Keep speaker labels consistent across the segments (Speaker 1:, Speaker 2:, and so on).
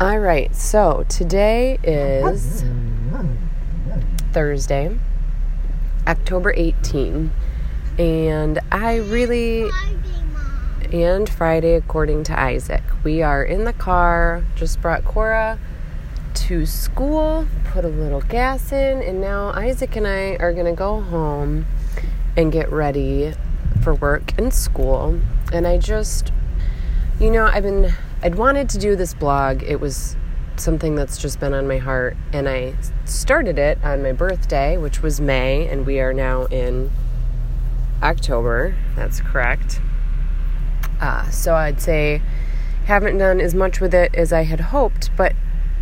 Speaker 1: All right, so today is Thursday, October 18, and I really, and Friday, according to Isaac. We are in the car, just brought Cora to school, put a little gas in, and now Isaac and I are gonna go home and get ready for work and school. And I just, you know, I've been, I'd wanted to do this blog. It was something that's just been on my heart, and I started it on my birthday, which was May, and we are now in October. That's correct. Uh, so I'd say haven't done as much with it as I had hoped, but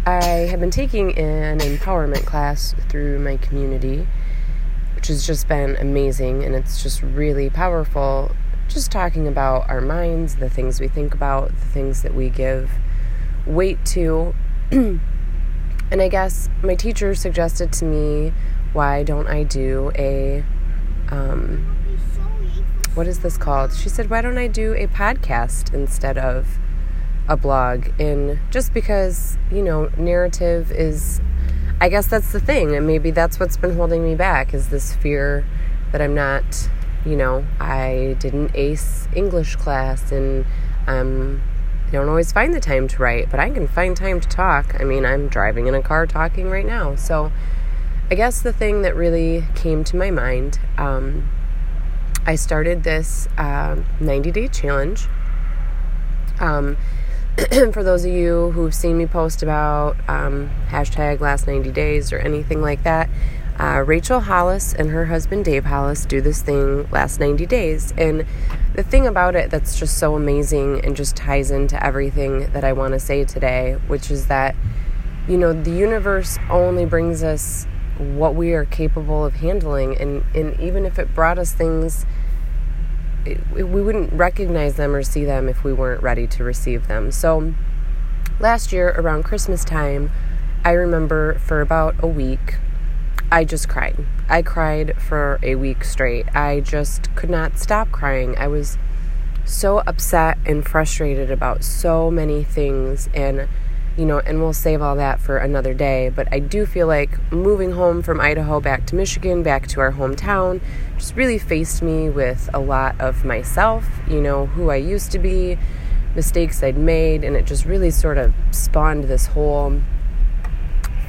Speaker 1: I have been taking an empowerment class through my community, which has just been amazing and it's just really powerful. Just talking about our minds, the things we think about, the things that we give weight to. and I guess my teacher suggested to me, why don't I do a, um, what is this called? She said, why don't I do a podcast instead of a blog in just because, you know, narrative is I guess that's the thing and maybe that's what's been holding me back is this fear that I'm not, you know, I didn't ace English class and um I don't always find the time to write, but I can find time to talk. I mean, I'm driving in a car talking right now. So I guess the thing that really came to my mind, um, I started this uh, 90 day challenge. Um, for those of you who've seen me post about um, hashtag last 90 days or anything like that, uh, Rachel Hollis and her husband Dave Hollis do this thing last 90 days. And the thing about it that's just so amazing and just ties into everything that I want to say today, which is that, you know, the universe only brings us what we are capable of handling. And, and even if it brought us things we wouldn't recognize them or see them if we weren't ready to receive them. So last year around Christmas time, I remember for about a week, I just cried. I cried for a week straight. I just could not stop crying. I was so upset and frustrated about so many things and you know, and we'll save all that for another day. But I do feel like moving home from Idaho back to Michigan, back to our hometown, just really faced me with a lot of myself, you know, who I used to be, mistakes I'd made, and it just really sort of spawned this whole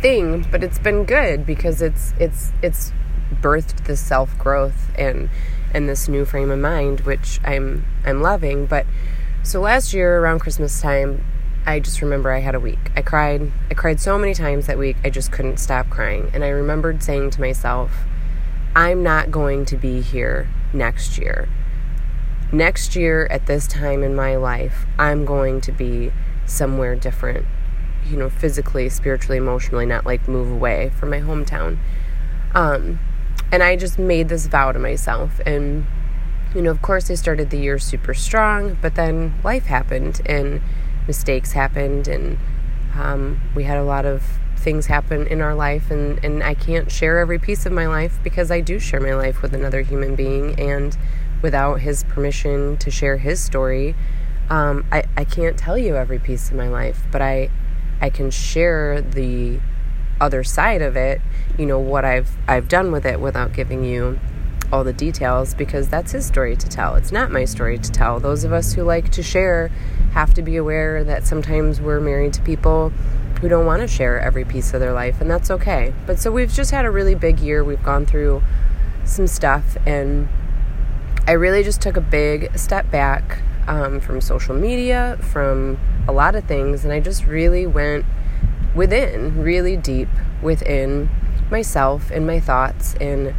Speaker 1: thing. But it's been good because it's it's it's birthed this self growth and and this new frame of mind, which I'm I'm loving. But so last year around Christmas time, I just remember I had a week. I cried. I cried so many times that week, I just couldn't stop crying. And I remembered saying to myself, I'm not going to be here next year. Next year, at this time in my life, I'm going to be somewhere different, you know, physically, spiritually, emotionally, not like move away from my hometown. Um, and I just made this vow to myself. And, you know, of course, I started the year super strong, but then life happened. And, mistakes happened and um, we had a lot of things happen in our life and, and I can't share every piece of my life because I do share my life with another human being and without his permission to share his story um, I, I can't tell you every piece of my life but I I can share the other side of it you know what I've I've done with it without giving you all the details because that's his story to tell. It's not my story to tell. Those of us who like to share have to be aware that sometimes we're married to people who don't want to share every piece of their life, and that's okay. But so we've just had a really big year. We've gone through some stuff, and I really just took a big step back um, from social media, from a lot of things, and I just really went within, really deep within myself and my thoughts and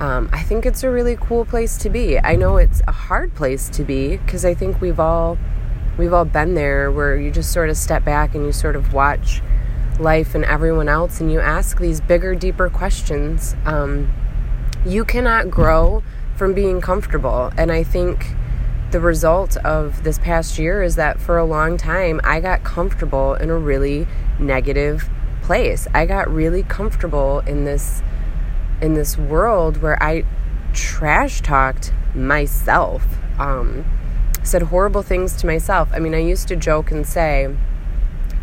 Speaker 1: um, I think it's a really cool place to be. I know it's a hard place to be because I think we've all we've all been there where you just sort of step back and you sort of watch life and everyone else and you ask these bigger, deeper questions. Um, you cannot grow from being comfortable, and I think the result of this past year is that for a long time I got comfortable in a really negative place. I got really comfortable in this in this world where I trash talked myself, um, said horrible things to myself. I mean, I used to joke and say,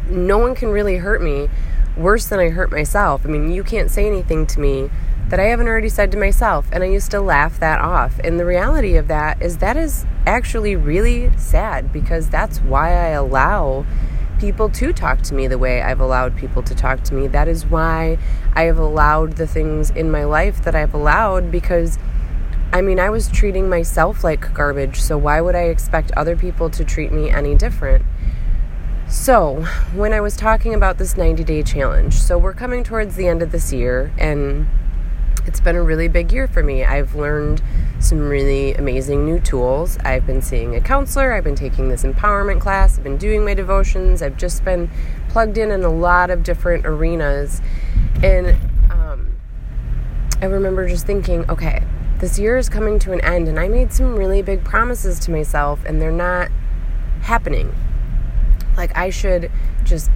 Speaker 1: no one can really hurt me worse than I hurt myself. I mean, you can't say anything to me that I haven't already said to myself. And I used to laugh that off. And the reality of that is that is actually really sad because that's why I allow people to talk to me the way I've allowed people to talk to me. That is why I have allowed the things in my life that I've allowed because I mean, I was treating myself like garbage, so why would I expect other people to treat me any different? So, when I was talking about this 90 day challenge, so we're coming towards the end of this year, and it's been a really big year for me. I've learned some really amazing new tools. I've been seeing a counselor, I've been taking this empowerment class, I've been doing my devotions, I've just been plugged in in a lot of different arenas. And um, I remember just thinking, okay, this year is coming to an end, and I made some really big promises to myself, and they're not happening. Like, I should just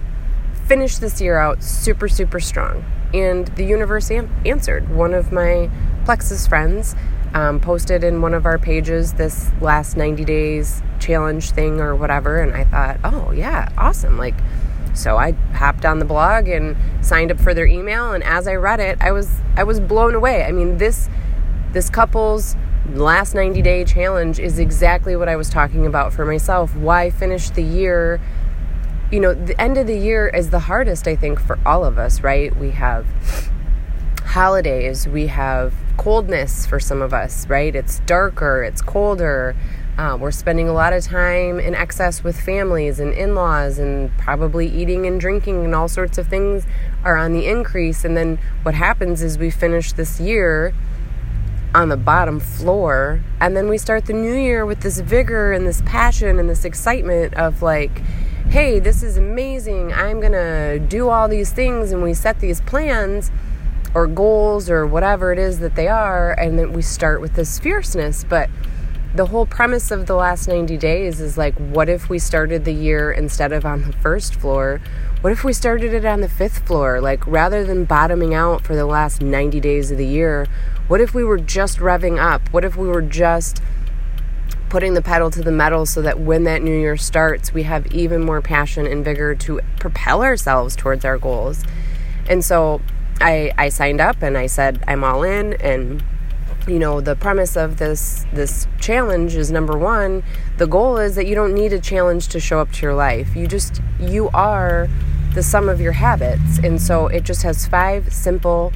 Speaker 1: finish this year out super, super strong. And the universe am- answered. One of my Plexus friends um, posted in one of our pages this last 90 days challenge thing or whatever. And I thought, oh, yeah, awesome. Like, so I hopped on the blog and signed up for their email. And as I read it, I was I was blown away. I mean, this this couple's last 90 day challenge is exactly what I was talking about for myself. Why finish the year you know, the end of the year is the hardest, I think, for all of us, right? We have holidays, we have coldness for some of us, right? It's darker, it's colder. Uh, we're spending a lot of time in excess with families and in laws, and probably eating and drinking and all sorts of things are on the increase. And then what happens is we finish this year on the bottom floor, and then we start the new year with this vigor and this passion and this excitement of like, hey, this is amazing. I'm going to do all these things. And we set these plans or goals or whatever it is that they are. And then we start with this fierceness. But the whole premise of the last 90 days is like, what if we started the year instead of on the first floor? What if we started it on the fifth floor? Like, rather than bottoming out for the last 90 days of the year, what if we were just revving up? What if we were just putting the pedal to the metal so that when that new year starts, we have even more passion and vigor to propel ourselves towards our goals. And so I, I signed up and I said, I'm all in. And, you know, the premise of this, this challenge is number one, the goal is that you don't need a challenge to show up to your life. You just, you are the sum of your habits. And so it just has five simple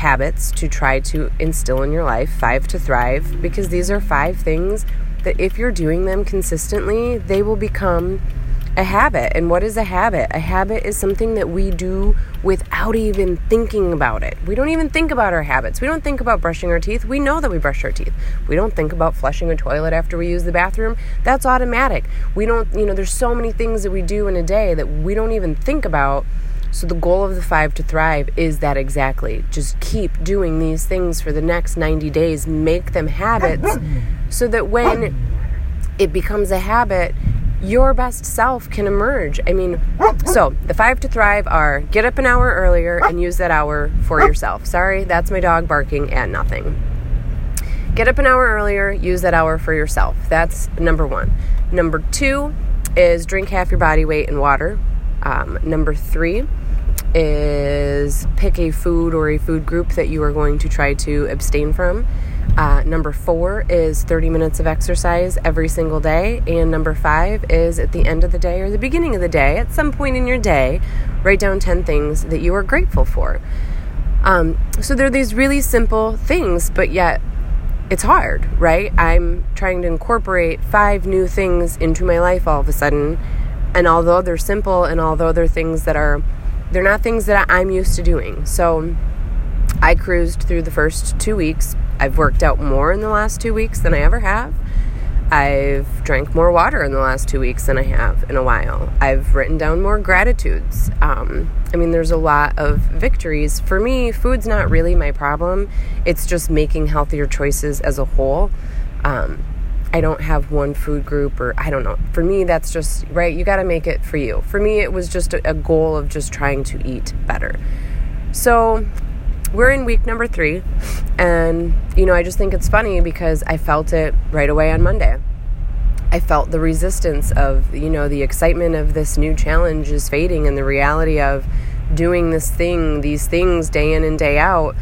Speaker 1: habits to try to instill in your life, five to thrive, because these are five things that if you're doing them consistently, they will become a habit. And what is a habit? A habit is something that we do without even thinking about it. We don't even think about our habits. We don't think about brushing our teeth. We know that we brush our teeth. We don't think about flushing a toilet after we use the bathroom. That's automatic. We don't, you know, there's so many things that we do in a day that we don't even think about so, the goal of the five to thrive is that exactly. Just keep doing these things for the next 90 days, make them habits so that when it becomes a habit, your best self can emerge. I mean, so the five to thrive are get up an hour earlier and use that hour for yourself. Sorry, that's my dog barking at nothing. Get up an hour earlier, use that hour for yourself. That's number one. Number two is drink half your body weight in water. Um, number three is pick a food or a food group that you are going to try to abstain from. Uh, number four is 30 minutes of exercise every single day. And number five is at the end of the day or the beginning of the day, at some point in your day, write down 10 things that you are grateful for. Um, so there are these really simple things, but yet it's hard, right? I'm trying to incorporate five new things into my life all of a sudden. And although they're simple and although they're things that are they're not things that I'm used to doing. So I cruised through the first two weeks. I've worked out more in the last two weeks than I ever have. I've drank more water in the last two weeks than I have in a while. I've written down more gratitudes. Um, I mean, there's a lot of victories. For me, food's not really my problem, it's just making healthier choices as a whole. Um, I don't have one food group or I don't know. For me, that's just right. You got to make it for you. For me, it was just a, a, goal of just trying to eat better. So we're in week number three, and you know, I just think it's funny because I felt it right away on Monday. I felt the resistance of, you know, the excitement of this new challenge is fading and the reality of doing this thing, these things day in and day out.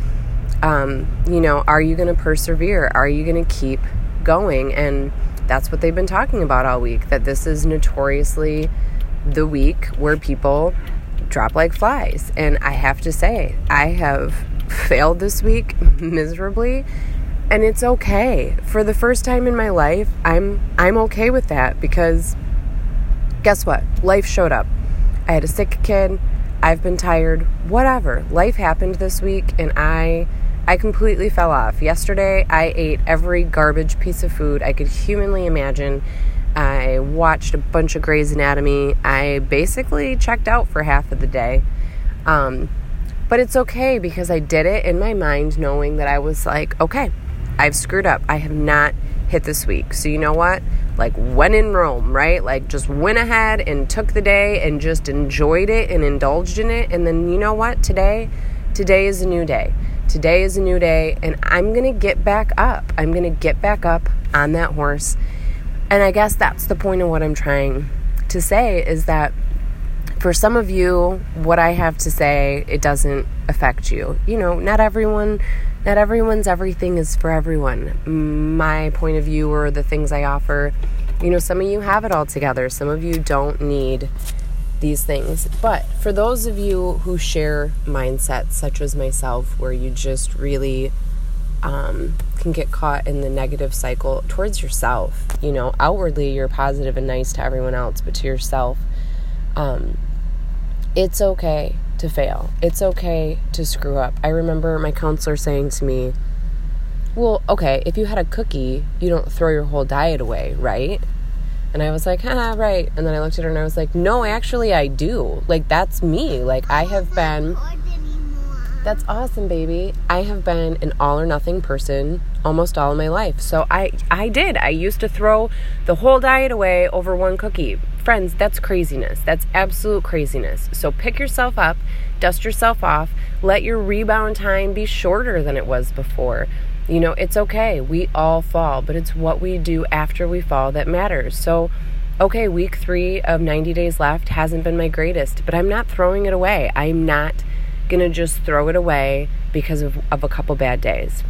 Speaker 1: Um, you know, are you going to persevere? Are you going to keep going? And that's what they've been talking about all week that this is notoriously the week where people drop like flies. And I have to say, I have failed this week miserably and it's okay. For the first time in my life, I'm I'm okay with that because guess what? Life showed up. I had a sick kid. I've been tired. Whatever. Life happened this week and I I completely fell off. Yesterday, I ate every garbage piece of food I could humanly imagine. I watched a bunch of Grey's Anatomy. I basically checked out for half of the day. Um, but it's okay because I did it in my mind knowing that I was like, okay, I've screwed up. I have not hit this week. So, you know what? Like, when in Rome, right? Like, just went ahead and took the day and just enjoyed it and indulged in it. And then, you know what? Today, today is a new day. Today is a new day, and I'm gonna get back up. I'm gonna get back up on that horse. And I guess that's the point of what I'm trying to say is that for some of you, what I have to say, it doesn't affect you. You know, not everyone not everyone's everything is for everyone. My point of view or the things I offer, you know, some of you have it all together. Some of you don't need these things. But for those of you who share mindsets such as myself, where you just really um, can get caught in the negative cycle towards yourself, you know, outwardly you're positive and nice to everyone else, but to yourself, um, it's okay to fail. It's okay to screw up. I remember my counselor saying to me, Well, okay, if you had a cookie, you don't throw your whole diet away, right? And I was like, ah, right. And then I looked at her and I was like, no, actually, I do. Like, that's me. Like, I have been. That's awesome, baby. I have been an all or nothing person almost all my life. So I I did. I used to throw the whole diet away over one cookie. Friends, that's craziness. That's absolute craziness. So pick yourself up, dust yourself off, let your rebound time be shorter than it was before. You know, it's okay. We all fall, but it's what we do after we fall that matters. So, okay, week three of 90 days left hasn't been my greatest, but I'm not throwing it away. I'm not going to just throw it away because of, of a couple bad days.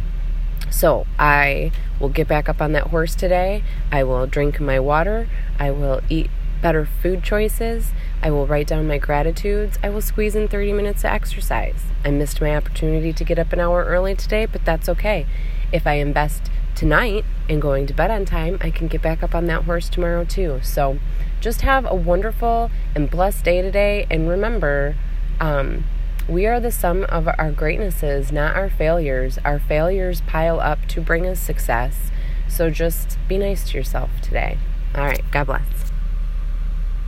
Speaker 1: So, I will get back up on that horse today. I will drink my water. I will eat better food choices. I will write down my gratitudes. I will squeeze in 30 minutes of exercise. I missed my opportunity to get up an hour early today, but that's okay. If I invest tonight in going to bed on time, I can get back up on that horse tomorrow too. So just have a wonderful and blessed day today. And remember, um, we are the sum of our greatnesses, not our failures. Our failures pile up to bring us success. So just be nice to yourself today. All right. God bless.